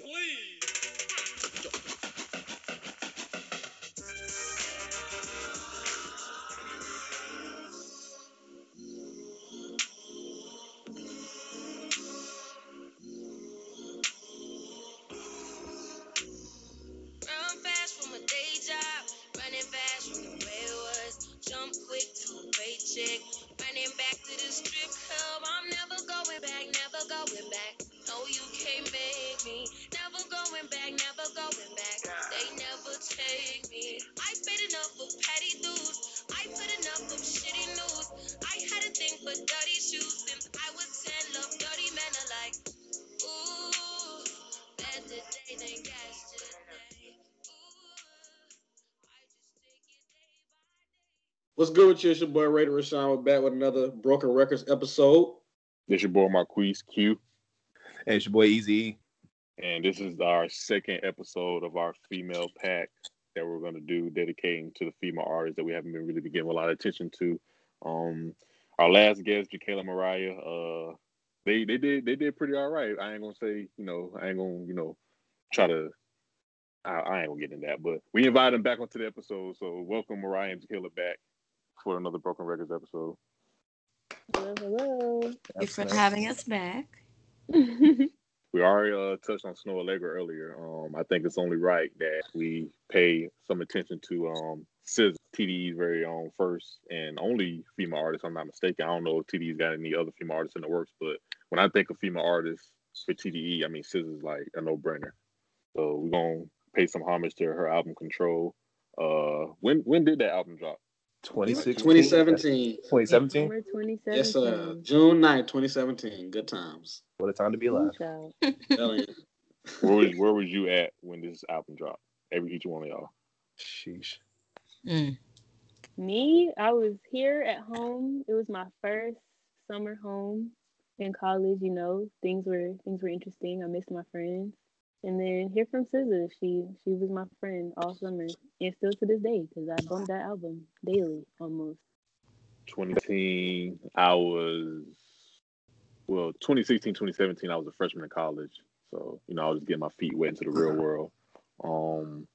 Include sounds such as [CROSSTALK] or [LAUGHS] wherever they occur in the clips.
Run What's good with you? It's your boy Raider Rashawn. We're back with another Broken Records episode. This your boy Marquise Q, Hey, it's your boy Easy. and this is our second episode of our female pack that we're going to do dedicating to the female artists that we haven't been really been giving a lot of attention to. Um, our last guest, Jacayla Mariah, uh, they they did they did pretty all right. I ain't gonna say you know I ain't gonna you know try to I, I ain't gonna get in that, but we invited them back onto the episode. So welcome Mariah and Jacayla back for another Broken Records episode. Hello, hello. Thank you for nice. having us back. We already uh, touched on Snoh Aalegra earlier. Um, I think it's only right that we pay some attention to um, SZA, TDE's very own first and only female artist. I'm not mistaken. I don't know if TDE's got any other female artists in the works, but when I think of female artists for TDE, I mean SZA's like a no-brainer. So we're gonna pay some homage to her album Control. Uh, when when did that album drop? 2016? 2017. 2017? 2017. Yes, uh, June 9th, 2017. Good times. What a time to be alive. Child. [LAUGHS] Hell yeah. Where was where was you at when this album dropped? Every each one of y'all. Sheesh. Mm. Me, I was here at home. It was my first summer home in college. You know, things were things were interesting. I missed my friends, and then hear from SZA. She she was my friend all summer, and still to this day because I bump that album daily almost. 2018, I was, well, 2016, 2017, I was a freshman in college. So, you know, I was just getting my feet wet into the real world. Um,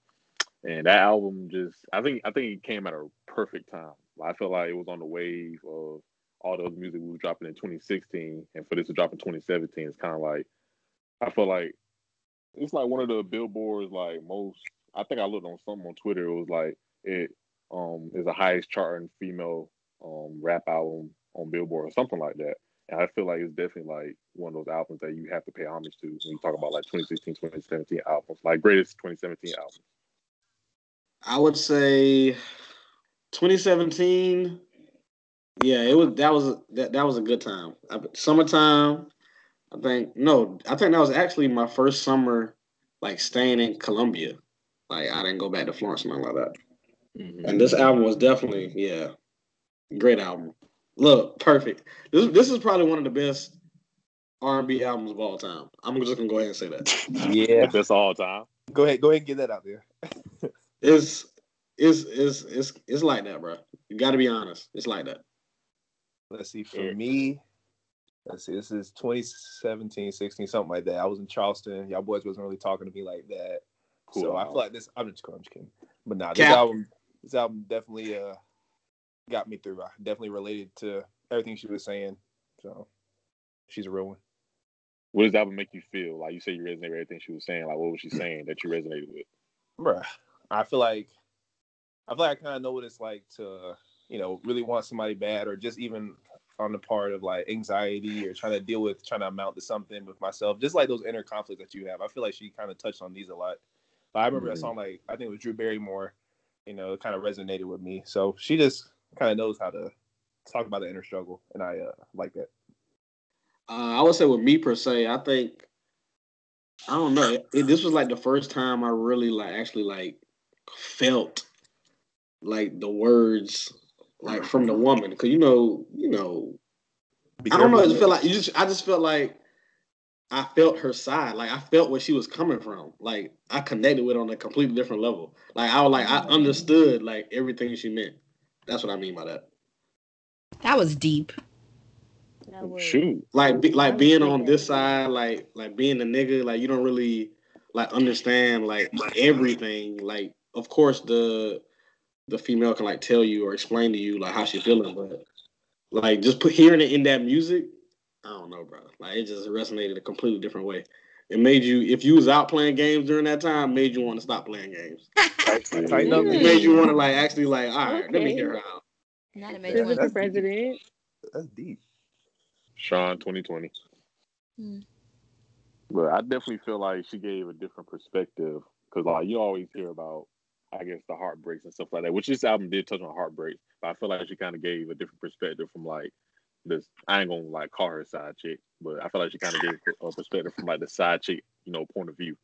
and that album just, I think, I think it came at a perfect time. I felt like it was on the wave of all those music we were dropping in 2016. And for this to drop in 2017, it's kind of like, I feel like it's like one of the billboards, like most, I think I looked on something on Twitter. It was like, it um is the highest charting female um rap album on Billboard or something like that. And I feel like it's definitely like one of those albums that you have to pay homage to when you talk about like 2016, 2017 albums, like greatest 2017 albums. I would say 2017. Yeah, it was that was that that was a good time. I, summertime. I think no, I think that was actually my first summer like staying in Columbia. Like I didn't go back to Florence or nothing like that. Mm-hmm. And this album was definitely yeah, great album. Look, perfect. This this is probably one of the best R and B albums of all time. I'm just gonna go ahead and say that. [LAUGHS] Yeah. That's all time. Go ahead. Go ahead and get that out there. [LAUGHS] It's it's it's it's it's like that, bro. You got to be honest. It's like that. Let's see. For Yeah. me, let's see. This is 2017, 16, something like that. I was in Charleston. Y'all boys wasn't really talking to me like that. Cool. So I feel like this. I'm just, I'm just kidding. But nah, this Cap. album, this album definitely uh got me through. I definitely related to everything she was saying. So she's a real one. What does that album make you feel? Like you say you resonate with everything she was saying. Like what was she saying that you resonated with? Bruh, I feel like I feel like I kind of know what it's like to, you know, really want somebody bad, or just even on the part of like anxiety or trying to deal with trying to amount to something with myself, just like those inner conflicts that you have. I feel like she kind of touched on these a lot. But I remember a Mhm. song like I think it was Drew Barrymore, you know, it kind of resonated with me. So she just kind of knows how to talk about the inner struggle, and I uh, like that. Uh, I would say with me per se, I think I don't know. It, this was like the first time I really like actually like felt like the words like from the woman because you know you know Be I don't know. I careful. just feel like you just I just felt like I felt her side. Like I felt where she was coming from. Like I connected with her on a completely different level. Like I was like I understood like everything she meant. That's what I mean by that. That was deep. That was Shoot. Like be, like being on this side, like like being a nigga, like you don't really like understand like everything. Like, of course, the the female can like tell you or explain to you like how she feeling, but like just put hearing it in that music, I don't know, bro. Like it just resonated a completely different way. It made you, if you was out playing games during that time, made you want to stop playing games. [LAUGHS] Tighten up. It made you want to like actually like, all right, let me hear her out. Not a This major is one. that's deep. president. That's deep. Sean 2020. Hmm. But I definitely feel like she gave a different perspective because, like, you always hear about, I guess, the heartbreaks and stuff like that. Which this album did touch on heartbreaks, but I feel like she kind of gave a different perspective from like this. I ain't gonna like call her a side chick, but I feel like she kind of gave a perspective from like the side chick, you know, point of view.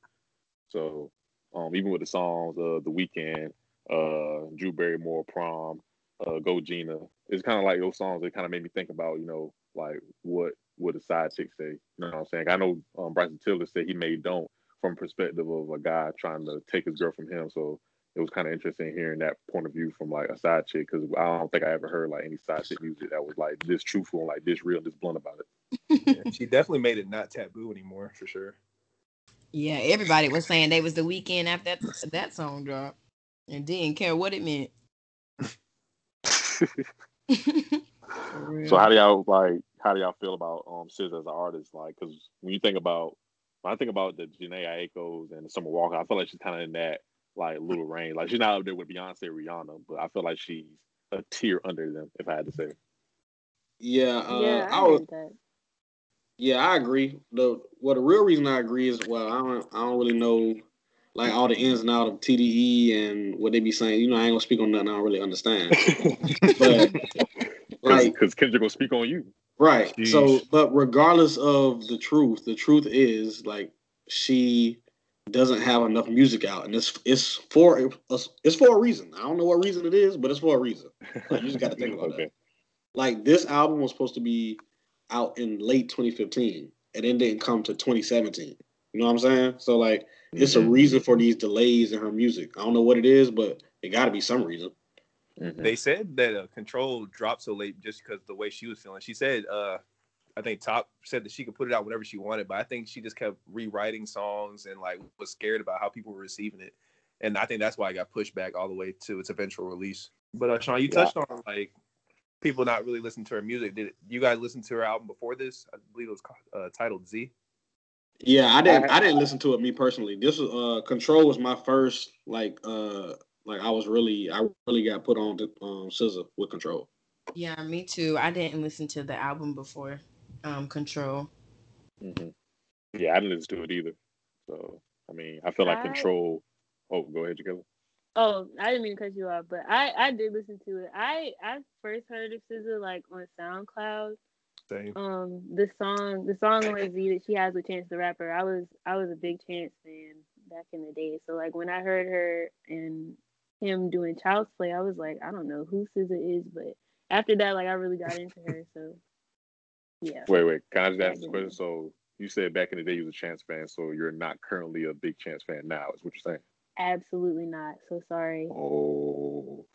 So, um, even with the songs, uh, the weekend, uh, Drew Barrymore, prom, uh, Go Gina, it's kind of like those songs that kind of made me think about, you know, like what would a side chick say? You know what I'm saying? I know um, Bryson Tiller said he made "Don't" from perspective of a guy trying to take his girl from him. So it was kind of interesting hearing that point of view from like a side chick because I don't think I ever heard like any side chick music that was like this truthful and like this real, this blunt about it. Yeah, [LAUGHS] she definitely made it not taboo anymore for sure. Yeah, everybody was saying they was the weekend after that, that song dropped and didn't care what it meant. [LAUGHS] So how do y'all like? How do y'all feel about um SZA as an artist? Like, because when you think about, when I think about the Jhené Aiko's and the Summer Walker, I feel like she's kind of in that like little Rain. Like she's not up there with Beyonce, Rihanna, but I feel like she's a tier under them. If I had to say, Yeah, uh, yeah, I, I was. that. Yeah, I agree. The well, the real reason I agree is well, I don't, I don't really know like all the ins and out of TDE and what they be saying. You know, I ain't gonna speak on nothing I don't really understand. [LAUGHS] But like, because Kendrick will speak on you. right. So, but regardless of the truth, the truth is like she doesn't have enough music out, and it's it's for it's for a reason. I don't know what reason it is, but it's for a reason. Like, you just got to think [LAUGHS] about okay. that. Like this album was supposed to be out in late 2015, and it didn't come to 2017. You know what I'm saying? So like, it's a Mhm. reason for these delays in her music. I don't know what it is, but it got to be some reason. Mhm. They said that uh, Control dropped so late just because the way she was feeling. She said, uh, I think Top said that she could put it out whenever she wanted, but I think she just kept rewriting songs and like was scared about how people were receiving it. And I think that's why it got pushed back all the way to its eventual release. But uh, Sean, you Yeah. touched on like people not really listening to her music. Did you guys listen to her album before this? I believe it was uh, titled Z. Yeah, I didn't. I didn't listen to it me personally. This was uh, Control was my first like uh like I was really I really got put on to um SZA with Control. yeah, me too. I didn't listen to the album before um Control. Mm-hmm. Yeah, I didn't listen to it either. So I mean, I feel like I- Control. Oh, go ahead, Jacob. Oh, I didn't mean to cut you off, but I I did listen to it. I I first heard of SZA like on SoundCloud. Same. Um, the song the song on Z that she has with Chance the Rapper. I was I was a big Chance fan back in the day. So like when I heard her and him doing Child's Play, I was like, I don't know who SZA is, but after that, like I really got into her. So [LAUGHS] yeah. Wait, wait. Can I just ask Yeah, this question? So you said back in the day you was a Chance fan, so you're not currently a big Chance fan now, is what you're saying? Absolutely not. So sorry. Oh,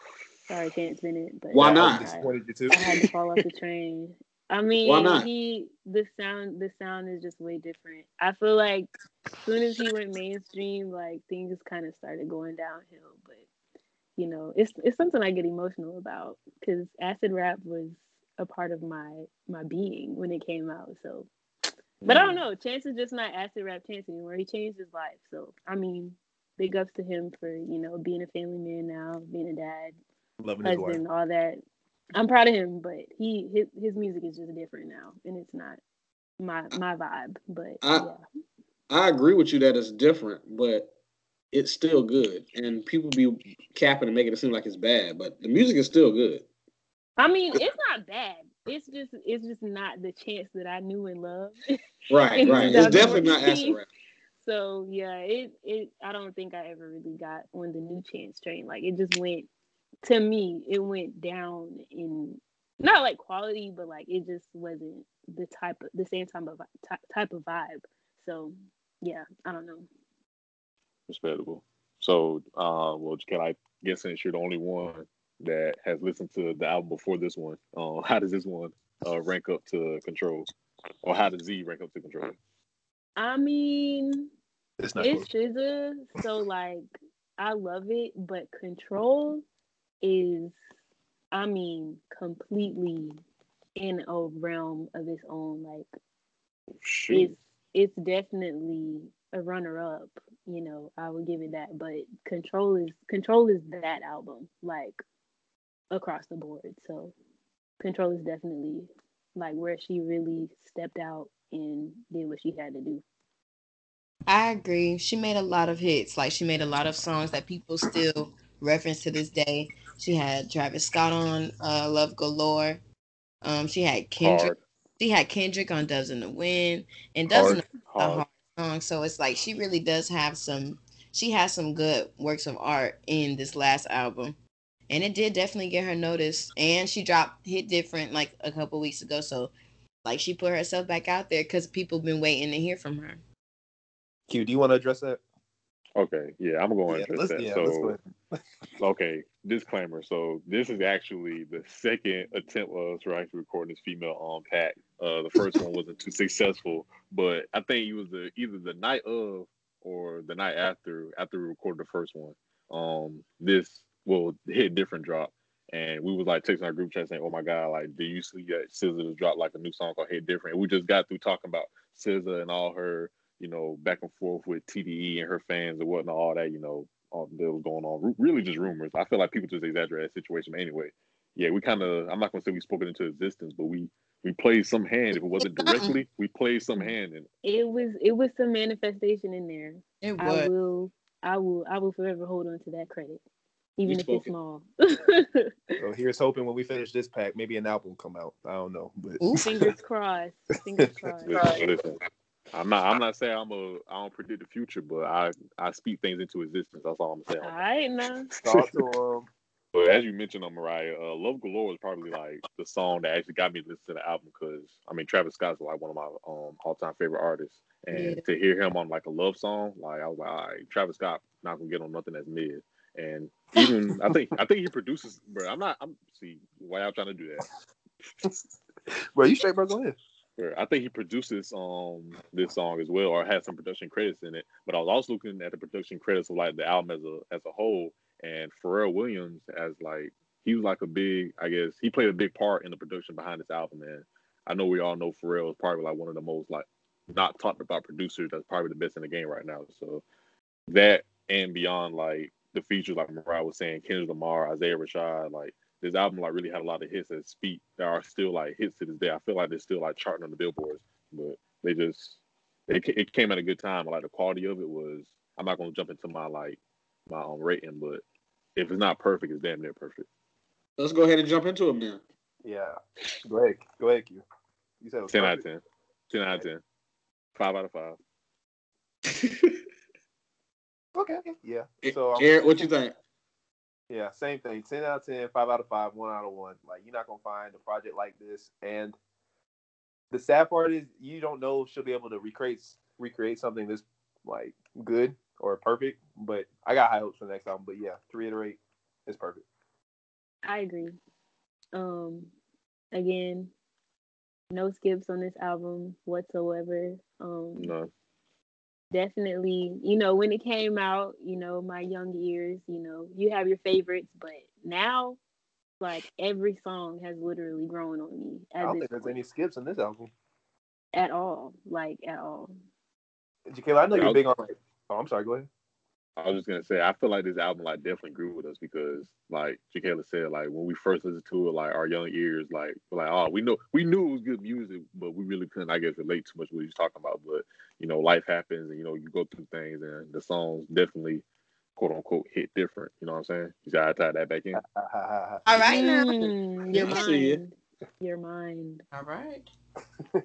Sorry, Chance Bennett. But Why not? album disappointed you too. I had to fall off the train. I mean, Why not? he the sound the sound is just way different. I feel like as soon as he went mainstream, like things kind of started going downhill. But you know, it's it's something I get emotional about because acid rap was a part of my my being when it came out. So, but I don't mm. know. Chance is just not acid rap Chance anymore. He changed his life. So I mean, big ups to him for you know being a family man now, being a dad, Loving husband, all that. I'm proud of him, but he his, his music is just different now, and it's not my my vibe. But I- yeah, I agree with you that it's different, but it's still good. And people be capping and making it seem like it's bad, but the music is still good. I mean, it's not bad. It's just it's just not the chance that I knew and loved. [LAUGHS] Right, In right. It's definitely not 2014. acid rap. so yeah, it it I don't think I ever really got on the new chance train. Like it just went to me, it went down in not like quality, but like it just wasn't the type of the same type of type, type of vibe. So yeah, I don't know. respectable. So, uh, well, can I guess since you're the only one that has listened to the album before this one, uh, [LAUGHS] how does this one uh, rank up to Control, or how does Z rank up to Control? I mean, It's not It's close. SZA, so like I love it, but Control is, I mean, completely in a realm of its own. Like Shoot. it's it's definitely a runner up. You know, I would give it that. But Control is Control is that album, like across the board. So Control is definitely like where she really stepped out and did what she had to do. I agree. She made a lot of hits. Like she made a lot of songs that people still reference to this day. She had Travis Scott on uh, Love Galore. Um, she had Kendrick. Hard, She had Kendrick on Doves in the Wind, and Doves in the a hard. hard song. So it's like she really does have some. She has some good works of art in this last album, and it did definitely get her notice. And she dropped "Hit Different" like a couple weeks ago, so like she put herself back out there because people been waiting to hear from her. Q, do you want to address that? Okay, yeah, I'm going yeah, to address let's, that. yeah, so, let's go [LAUGHS] okay, disclaimer. So this is actually the second attempt of us to actually record this female on pack. Uh, the first one wasn't too successful, but I think it was the either the night of or the night after after we recorded the first one. Um, this will hit different drop, and we was like texting our group chat saying, "Oh my god, like, do you see that SZA just dropped like a new song called Hit Different?" And we just got through talking about SZA and all her, you know, back and forth with TDE and her fans and whatnot, all that, you know, all that was going on. Really, just rumors. I feel like people just exaggerate that situation. But anyway, yeah, we kind of. I'm not gonna say we spoke it into existence, but we we played some hand. If it wasn't directly, we played some hand in it. It was it was some manifestation in there. It was. I will I will I will forever hold on to that credit. Even if spoke it's small. So [LAUGHS] here's hoping when we finish this pack, maybe an album come out. I don't know, but Ooh. [LAUGHS] Fingers crossed. Fingers [LAUGHS] crossed. Listen, listen. I'm not. I'm not saying I'm a. I don't predict the future, but I I speak things into existence. That's all I'm saying. All right now. talk to um, But as you mentioned on Mariah, uh, "Love Galore" was probably like the song that actually got me to listen to the album because I mean Travis Scott's like one of my um all-time favorite artists, and Yeah. to hear him on like a love song, like I was like, all right, Travis Scott not gonna get on nothing that's mid. And even I think I think he produces, bro. I'm not. I'm see why y'all trying to do that. [LAUGHS] bro, you straight, bro. Go ahead. Bro, I think he produces um this song as well, or has some production credits in it. But I was also looking at the production credits of like the album as a as a whole, and Pharrell Williams as like he was like a big, I guess he played a big part in the production behind this album. And I know we all know Pharrell is probably like one of the most like not talked about producers. That's probably the best in the game right now. So that and beyond, like the features, like Mariah was saying, Kendrick Lamar, Isaiah Rashad, like this album like really had a lot of hits that speak that are still like hits to this day. I feel like they're still like charting on the billboards, but they just it, it came at a good time. Like the quality of it was. I'm not gonna jump into my like my own rating, but if it's not perfect, it's damn near perfect. Let's go ahead and jump into them then. Yeah. Go ahead. Go ahead, Q. You said it was Ten out of perfect. ten. Ten out of ten. Five out of five. [LAUGHS] Okay. okay. Yeah. So Eric, what you think? Yeah, same thing. 10 out of 10, 5 out of 5, 1 out of 1. Like, you're not going to find a project like this. And the sad part is, you don't know if she'll be able to recreate recreate something this, like, good or perfect. But I got high hopes for the next album. But yeah, to reiterate, it's perfect. I agree. Um again, no skips on this album whatsoever. Um No. Definitely, you know, when it came out, you know, my young years, you know, you have your favorites, but now, like every song has literally grown on me I don't think there's point. any skips in this album. at all, like at all. Jakayla, I know Yeah, you're big on, like, oh, I'm sorry, go ahead. I was just gonna say I feel like this album like definitely grew with us because like Jakayla said, like when we first listened to it, like our young ears, like we're like, oh, we know we knew it was good music, but we really couldn't, I guess, relate too much what he was talking about. But you know, life happens, and you know, you go through things, and the songs definitely, quote unquote, hit different. You know what I'm saying? You gotta tie that back in. [LAUGHS] All right now. Mm, your I see it. mind. Your mind. All right. [LAUGHS]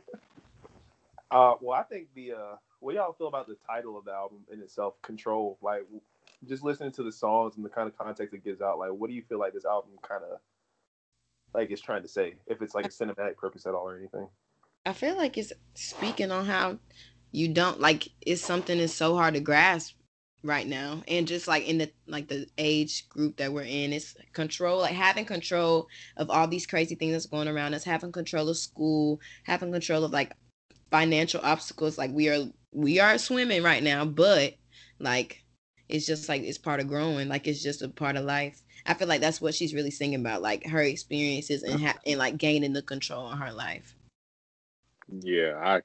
Uh, well, I think the uh, what y'all feel about the title of the album in itself, Control? Like, just listening to the songs and the kind of context it gives out. Like, what do you feel like this album kind of like is trying to say? If it's like a cinematic purpose at all or anything? I feel like it's speaking on how you don't like it's something that's so hard to grasp right now and just like in the like the age group that we're in it's control like having control of all these crazy things that's going around us having control of school having control of like financial obstacles. Like we are we are swimming right now, but like it's just like it's part of growing. Like it's just a part of life. I feel like that's what she's really singing about, like her experiences and ha- and like gaining the control in her life. Yeah, I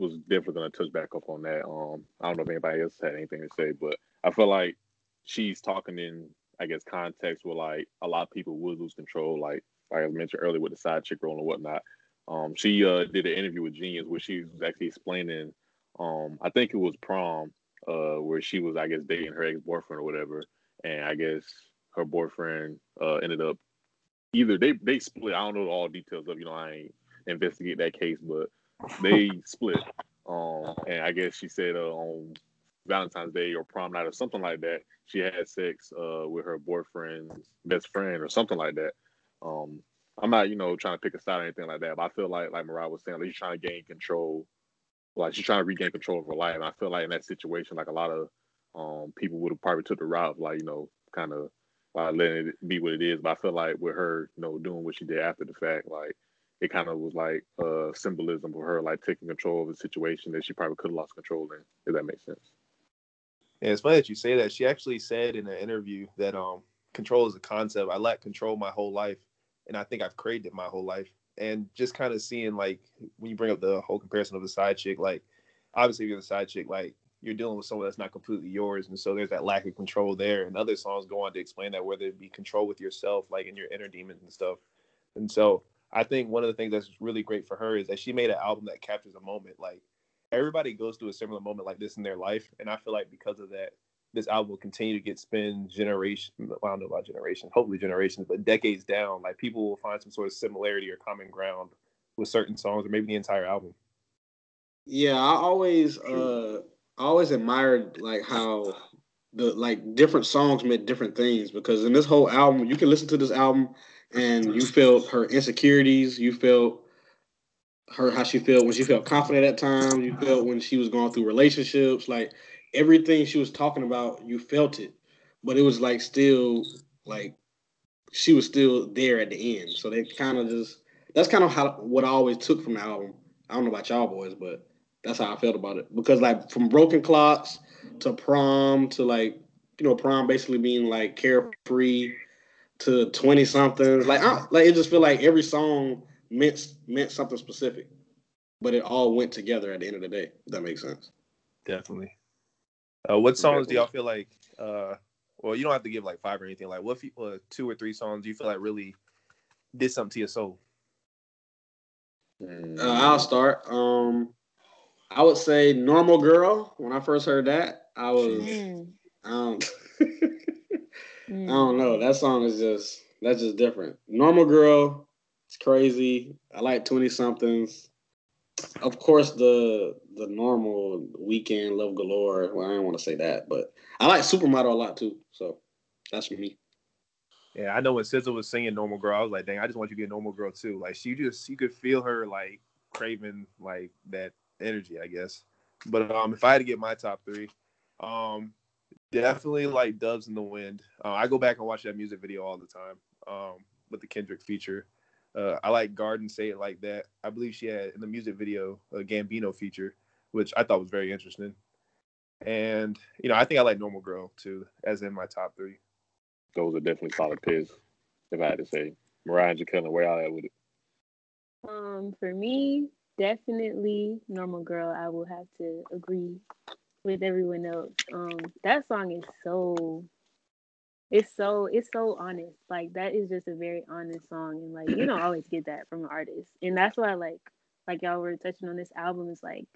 was definitely gonna touch back up on that. Um, I don't know if anybody else had anything to say, but I feel like she's talking in, I guess, context where like a lot of people would lose control, like like I mentioned earlier with the side chick role and whatnot. Um, she uh did an interview with Genius where she was actually explaining, um, I think it was prom, uh, where she was I guess dating her ex boyfriend or whatever, and I guess her boyfriend uh ended up either they they split. I don't know all details of you know I ain't investigate that case, but they split. Um, and I guess she said uh, on Valentine's Day or prom night or something like that, she had sex uh, with her boyfriend's best friend or something like that. Um, I'm not, you know, trying to pick a side or anything like that, but I feel like, like Mariah was saying, like she's trying to gain control, like she's trying to regain control of her life. And I feel like in that situation, like a lot of um, people would have probably took the route like, you know, kind of uh, letting it be what it is. But I feel like with her, you know, doing what she did after the fact, like it kind of was like uh symbolism for her like taking control of a situation that she probably could have lost control in, if that makes sense. Yeah, it's funny that you say that. She actually said in an interview that um control is a concept. I lack control my whole life, and I think I've craved it my whole life. And just kind of seeing like when you bring up the whole comparison of the side chick, like obviously if you're the side chick, like you're dealing with someone that's not completely yours, and so there's that lack of control there. And other songs go on to explain that, whether it be control with yourself, like in your inner demons and stuff. And so I think one of the things that's really great for her is that she made an album that captures a moment. Like everybody goes through a similar moment like this in their life, and I feel like because of that, this album will continue to get spin generation. Well, I don't know about generations, hopefully generations, but decades down, like people will find some sort of similarity or common ground with certain songs, or maybe the entire album. Yeah, I always, uh, I always admired like how the like different songs meant different things because in this whole album, you can listen to this album and you felt her insecurities. You felt her how she felt when she felt confident at times. You felt when she was going through relationships. Like everything she was talking about, you felt it, but it was like still like she was still there at the end. So they kind of just that's kind of how what I always took from the album. I don't know about y'all boys, but that's how I felt about it. Because like from Broken Clocks to Prom to like you know Prom basically being like carefree to 20 somethings. Like I, like it just feel like every song meant meant something specific. But it all went together at the end of the day. If that makes sense. Definitely. Uh, what songs do y'all feel like? Uh, well, you don't have to give like five or anything. Like, what if you, uh, two or three songs do you feel like really did something to your soul? Uh, I'll start. Um, I would say "Normal Girl." When I first heard that, I was, Mm, um, I [LAUGHS] mm. don't know. That song is just that's just different. Normal girl, it's crazy. I like twenty somethings. Of course, the the normal weekend love galore. Well, I don't want to say that, but I like Supermodel a lot too. So that's for me. Yeah, I know when SZA was singing "Normal Girl," I was like, "Dang, I just want you to be a normal girl too." Like she just, you could feel her like craving like that energy, I guess. But um, if I had to get my top three, um, definitely like "Doves in the Wind." Uh, I go back and watch that music video all the time. Um, with the Kendrick feature, uh, I like "Garden Say It Like That." I believe she had in the music video a Gambino feature, which I thought was very interesting. And you know, I think I like "Normal Girl" too, as in my top three. Those are definitely solid picks. If I had to say, Mariah and Jaqueline, where y'all at with it? Um, for me, definitely normal girl. I will have to agree with everyone else. Um, that song is so it's so it's so honest. Like that is just a very honest song and like you don't always get that from an artist. And that's why like like y'all were touching on this album is like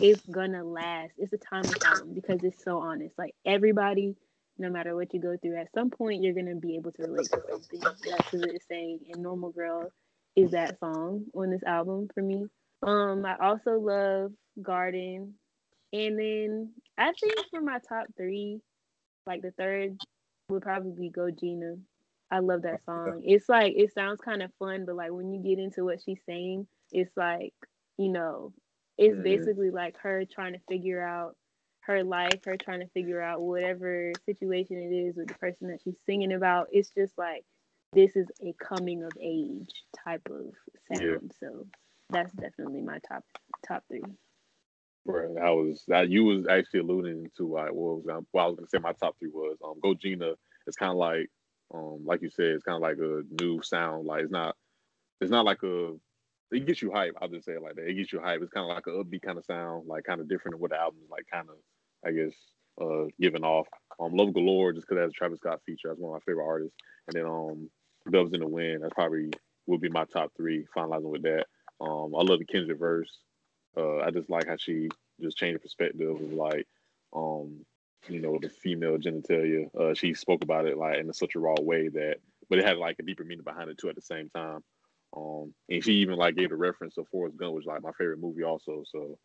it's gonna last. It's a timeless album because it's so honest. Like everybody, no matter what you go through, at some point you're gonna be able to relate to something. That's what it's saying. And Normal Girl is that song on this album for me. Um, I also love Garden. And then I think for my top three, like the third would probably be go Gina. I love that song. It's like it sounds kind of fun, but like when you get into what she's saying, it's like, you know, it's basically like her trying to figure out her life, her trying to figure out whatever situation it is with the person that she's singing about. It's just like this is a coming of age type of sound. Yeah. So that's definitely my top top three. Right. That was that you was actually alluding to like was what I was gonna say my top three was. Um Go Gina it's kinda like um like you said, it's kinda like a new sound. Like it's not it's not like a it gets you hype, I'll just say it like that. It gets you hype. It's kinda like a upbeat kind of sound, like kind of different than what the album is like kind of I guess uh giving off. Um Love Galore just because that's Travis Scott feature. That's one of my favorite artists. And then um Doves in the Wind, that's probably would be my top three, finalizing with that. Um I love the Kendrick verse. Uh, I just like how she just changed the perspective of like, um, you know, the female genitalia. Uh, she spoke about it like in such a raw way that, but it had like a deeper meaning behind it too at the same time. Um, and she even like gave a reference to Forrest Gump, which is like my favorite movie also. So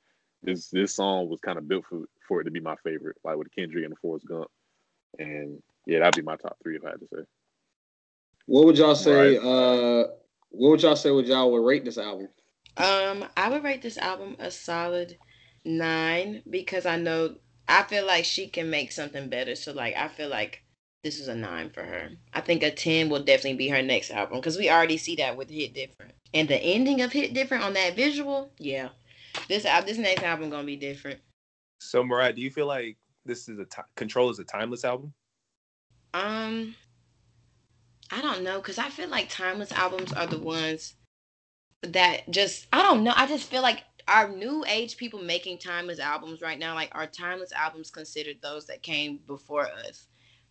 this this song was kind of built for for it to be my favorite, like with Kendrick and the Forrest Gump. And yeah, that'd be my top three if I had to say. What would y'all say? Right. Uh, what would y'all say? Would y'all would rate this album? Um, I would rate this album a solid nine because I know I feel like she can make something better. So like I feel like this is a nine for her. I think a ten will definitely be her next album because we already see that with Hit Different and the ending of Hit Different on that visual. Yeah, this this next album gonna be different. So Mariah, do you feel like this is a t- Control is a timeless album? Um, I don't know because I feel like timeless albums are the ones that just I don't know. I just feel like our new age people making timeless albums right now, like our timeless albums considered those that came before us.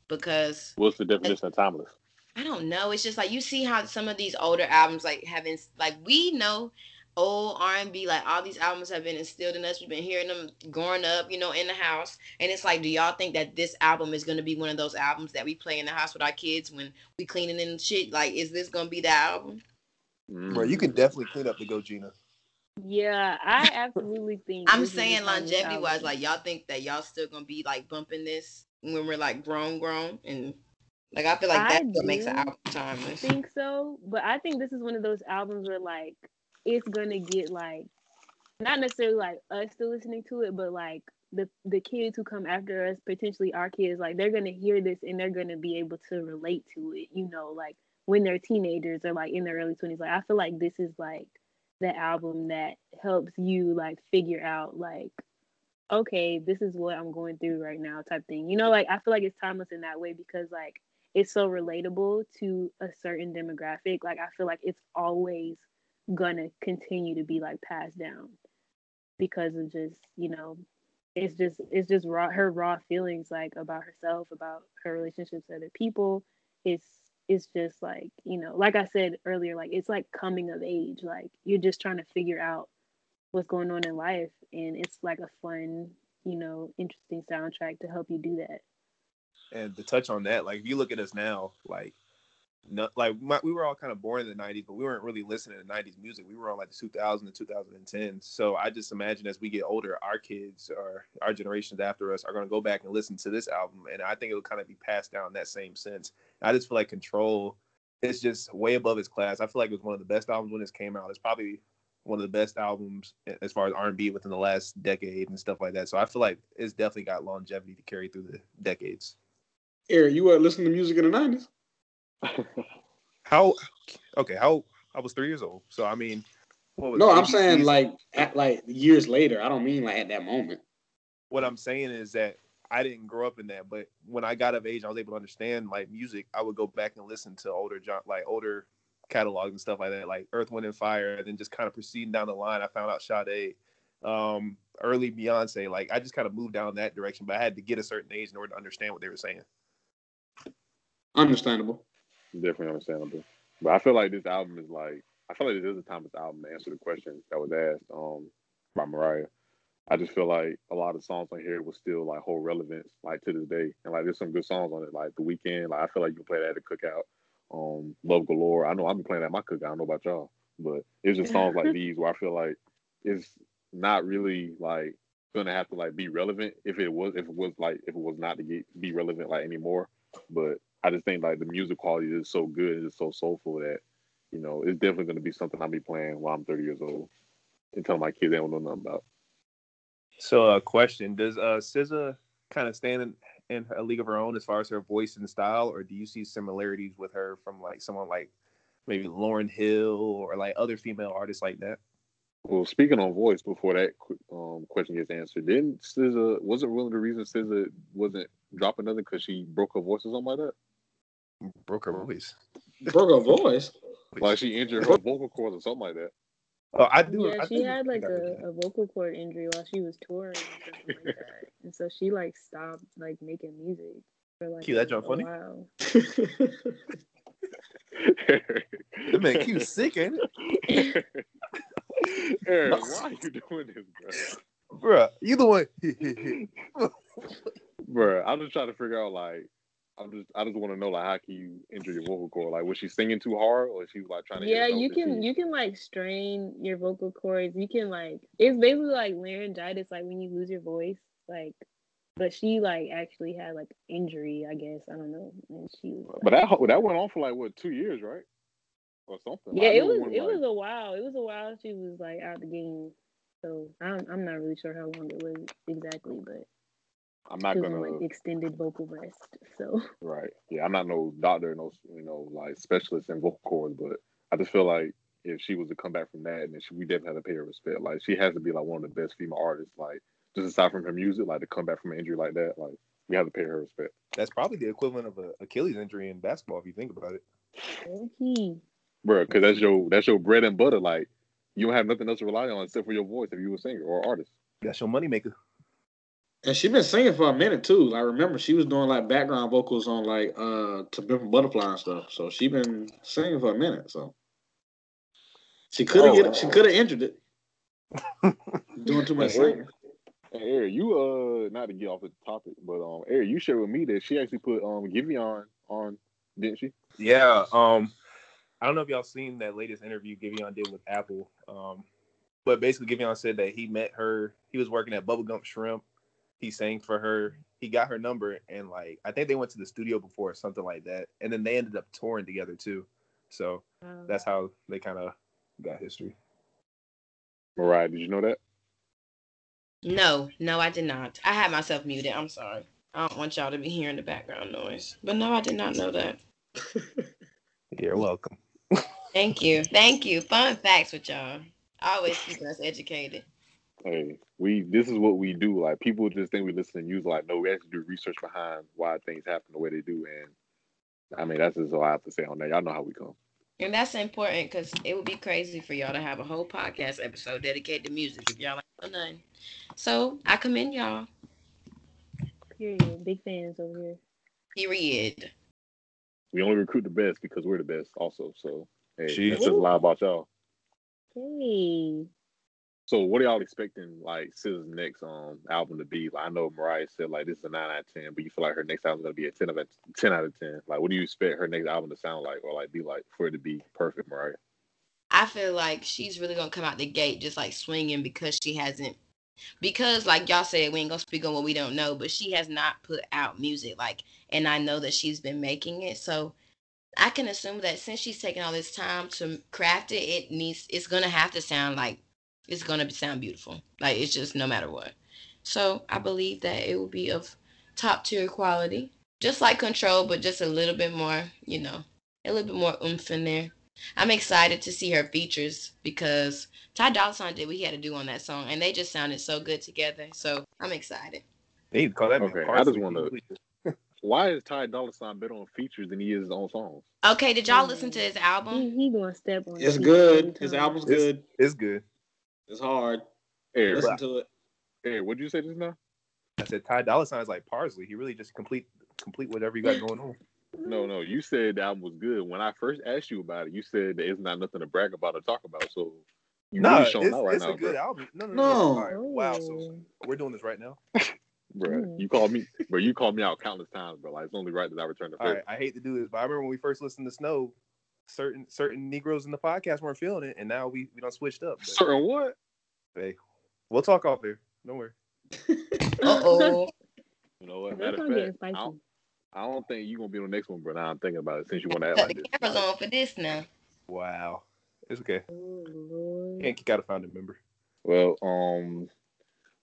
Because what's the definition of timeless? I don't know. It's just like you see how some of these older albums like having like we know old R and B, like all these albums have been instilled in us. We've been hearing them growing up, you know, in the house. And it's like, do y'all think that this album is gonna be one of those albums that we play in the house with our kids when we cleaning and shit? Like, is this gonna be the album? Mm. Bro, you can definitely clean up the Go Gina. Yeah, I absolutely think. I'm saying longevity wise, like y'all think that y'all still gonna be like bumping this when we're like grown, grown, and like I feel like that's what makes an album timeless. I think so, but I think this is one of those albums where like it's gonna get like not necessarily like us still listening to it, but like the the kids who come after us, potentially our kids, like they're gonna hear this and they're gonna be able to relate to it. You know, like when they're teenagers or like in their early 20s like i feel like this is like the album that helps you like figure out like okay this is what i'm going through right now type thing. You know like i feel like it's timeless in that way because like it's so relatable to a certain demographic. Like i feel like it's always gonna continue to be like passed down because of just you know it's just it's just raw her raw feelings like about herself about her relationships with other people. It's it's just like you know like i said earlier like it's like coming of age like you're just trying to figure out what's going on in life and it's like a fun you know interesting soundtrack to help you do that. And to touch on that like if you look at us now like no, like my, we were all kind of born in the 90s but we weren't really listening to 90s music. We were on like the 2000 and 2010 so i just imagine as we get older our kids or our generations after us are going to go back and listen to this album and i think it'll kind of be passed down that same sense. I just feel like control is just way above its class. I feel like it was one of the best albums when this came out. It's probably one of the best albums as far as r&b within the last decade and stuff like that. So i feel like it's definitely got longevity to carry through the decades. Eric, you were listening to music in the 90s [LAUGHS] how? Okay, how? I was three years old, so I mean, no, I'm saying like at like years later. I don't mean like at that moment. What I'm saying is that I didn't grow up in that, but when I got of age, I was able to understand like music. I would go back and listen to older John, like older catalogs and stuff like that, like Earth, Wind, and Fire. And then just kind of proceeding down the line, I found out Sade, um, early Beyonce. Like I just kind of moved down that direction, but I had to get a certain age in order to understand what they were saying. Understandable. Definitely understandable. But I feel like this album is like I feel like this is a timeless album to answer the question that was asked um by Mariah. I just feel like a lot of songs on here will still like hold relevance like to this day. And like there's some good songs on it, like The Weekend. Like I feel like you can play that at a cookout. Um, Love Galore. I know I'm playing that at my cookout. I don't know about y'all, but it's just songs like [LAUGHS] these where I feel like it's not really like gonna have to like be relevant if it was if it was like if it was not to get be relevant like anymore. But I just think like the music quality is so good, and it's so soulful that you know it's definitely going to be something I'll be playing while I'm 30 years old and tell my kids they don't know nothing about. So, a uh, question: Does uh SZA kind of stand in, in a league of her own as far as her voice and style, or do you see similarities with her from like someone like maybe Lauryn Hill or like other female artists like that? Well, speaking on voice, before that um, question gets answered, didn't SZA wasn't one of the reasons SZA wasn't dropping nothing because she broke her voice or something like that? Broke her voice. Broke her voice. Like she injured her vocal cords or something like that. Oh, I do. Yeah, I she do had like think I heard a, a vocal cord injury while she was touring or something like that, [LAUGHS] and so she like stopped like making music for like Q, that a, funny? while. that. [LAUGHS] That man Q sick, ain't it? [LAUGHS] Eric, why are you doing this, bro? Bruh, you the one. bro? Bro, I'm just trying to figure out like. I'm just, I just want to know, like, how can you injure your vocal cord? Like, was she singing too hard, or she like trying to? Yeah, you can she- you can like strain your vocal cords. You can like it's basically like laryngitis, like when you lose your voice. Like, but she like actually had like injury, I guess. I don't know. And she was. But like- that that went on for like what two years, right? Or something. yeah, I it was it like- was a while. It was a while she was like out the game. So I'm I'm not really sure how long it was exactly, but I'm not gonna on like extended vocal rest. So right. Yeah, I'm not no doctor, no you know like specialist in vocal cords, but I just feel like if she was to come back from that, then she, we definitely have to pay her respect. Like she has to be like one of the best female artists. Like just aside from her music, like to come back from an injury like that, like we have to pay her respect. That's probably the equivalent of a Achilles injury in basketball, if you think about it. he bro. Because that's your that's your bread and butter. Like you don't have nothing else to rely on except for your voice if you were a singer or artist. That's your moneymaker. And she been singing for a minute too. I remember she was doing like background vocals on like uh to Pimp a Butterfly and stuff. So she been singing for a minute. So she could have Oh. get she could have injured it. [LAUGHS] Doing too much Hey, singing. hey, Eric, you uh not to get off the topic, but um Eric, you shared with me that she actually put um Giveon on, didn't she? Yeah. Um, I don't know if y'all seen that latest interview Giveon did with Apple. Um, but basically Giveon said that he met her. He was working at Bubba Gump Shrimp. He sang for her. He got her number, and like I think they went to the studio before or something like that. And then they ended up touring together too. So um, that's how they kind of got history. Mariah, did you know that? No, no, I did not. I had myself muted. I'm sorry. I don't want y'all to be hearing the background noise. But no, I did not know that. [LAUGHS] You're welcome. Thank you. Thank you. Fun facts with y'all. Always keeping us educated. Hey, we this is what we do. Like people just think we listen to music. Like no, we actually do research behind why things happen the way they do. And I mean that's just all I have to say on that. Y'all know how we come. And that's important because it would be crazy for y'all to have a whole podcast episode dedicated to music if y'all ain't know nothing. So I commend y'all. period. Big fans over here. Period. We only recruit the best because we're the best, also. So hey, Jeez. that's just a lot about y'all. Hey. So what are y'all expecting like SZA's next um album to be? Like I know Mariah said like this is a nine out of ten, but you feel like her next album's gonna be a ten out of ten out of ten. Like what do you expect her next album to sound like or like be like for it to be perfect, Mariah? I feel like she's really gonna come out the gate just like swinging because she hasn't because like y'all said we ain't gonna speak on what we don't know, but she has not put out music like and I know that she's been making it. So I can assume that since she's taking all this time to craft it, it needs it's gonna have to sound like it's gonna sound beautiful. Like it's just no matter what. So I believe that it will be of top tier quality. Just like control, but just a little bit more, you know, a little bit more oomph in there. I'm excited to see her features because Ty Dolla Sign did what he had to do on that song, and they just sounded so good together. So I'm excited. They need to call that Okay, I just wanna- [LAUGHS] Why is Ty Dolla Sign better on features than he is on songs? Okay, did y'all listen to mm-hmm. his album? he gonna step on. It's good. His time. album's It's- good. It's good. It's hard. Eric, Listen to it. Hey, what'd you say just now? I said Ty Dolla Sign is like Parsley. He really just complete complete whatever you got going on. No, no, you said the album was good. When I first asked you about it, you said that it's not nothing to brag about or talk about. So you No, really it's, showing out right it's now, a good bro. album. No, no, no. No. no. All right. Wow. So Oh. we're doing this right now. [LAUGHS] Bro, you called me, bro. You called me out countless times, bro. Like it's only right that I return the All favor. right. I hate to do this, but I remember when we first listened to Snoh, certain certain Negroes in the podcast weren't feeling it, and now we we don't switched up. But, Certain what? hey, we'll talk off there. Don't worry. [LAUGHS] Uh oh. You know what? Matter of fact, I don't, I don't think you're gonna be on the next one, bro. Now I'm thinking about it since you want to act Cut like the this. cameras on for this now. Wow. It's okay. Oh Lord. Can't kick out a founding member. Well, um,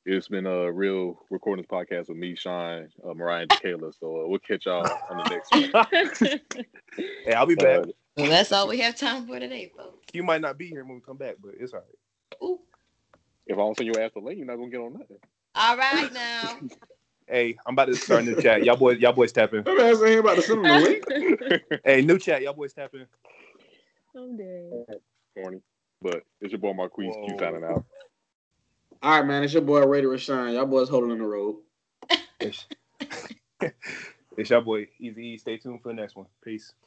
it's been a real recording this podcast with me, Sean, uh, Mariah, and Kayla. So uh, we'll catch y'all on the next one. [LAUGHS] Hey, I'll be back. Uh, Well, that's all we have time for today, folks. You might not be here when we come back, but it's all right. Ooh. If I don't send your ass the link, you're not gonna get on nothing. All right now. [LAUGHS] Hey, I'm about to start a new chat. Y'all boys, y'all boys tapping. That man saying about to send him the link. [LAUGHS] Hey, new chat. Y'all boys tapping. I'm dead. Corny. But it's your boy Marquise Q Whoa. signing out. All right, man. It's your boy Ray to Rashawn. Y'all boys holding on the road. It's, [LAUGHS] it's your boy Easy E. Stay tuned for the next one. Peace.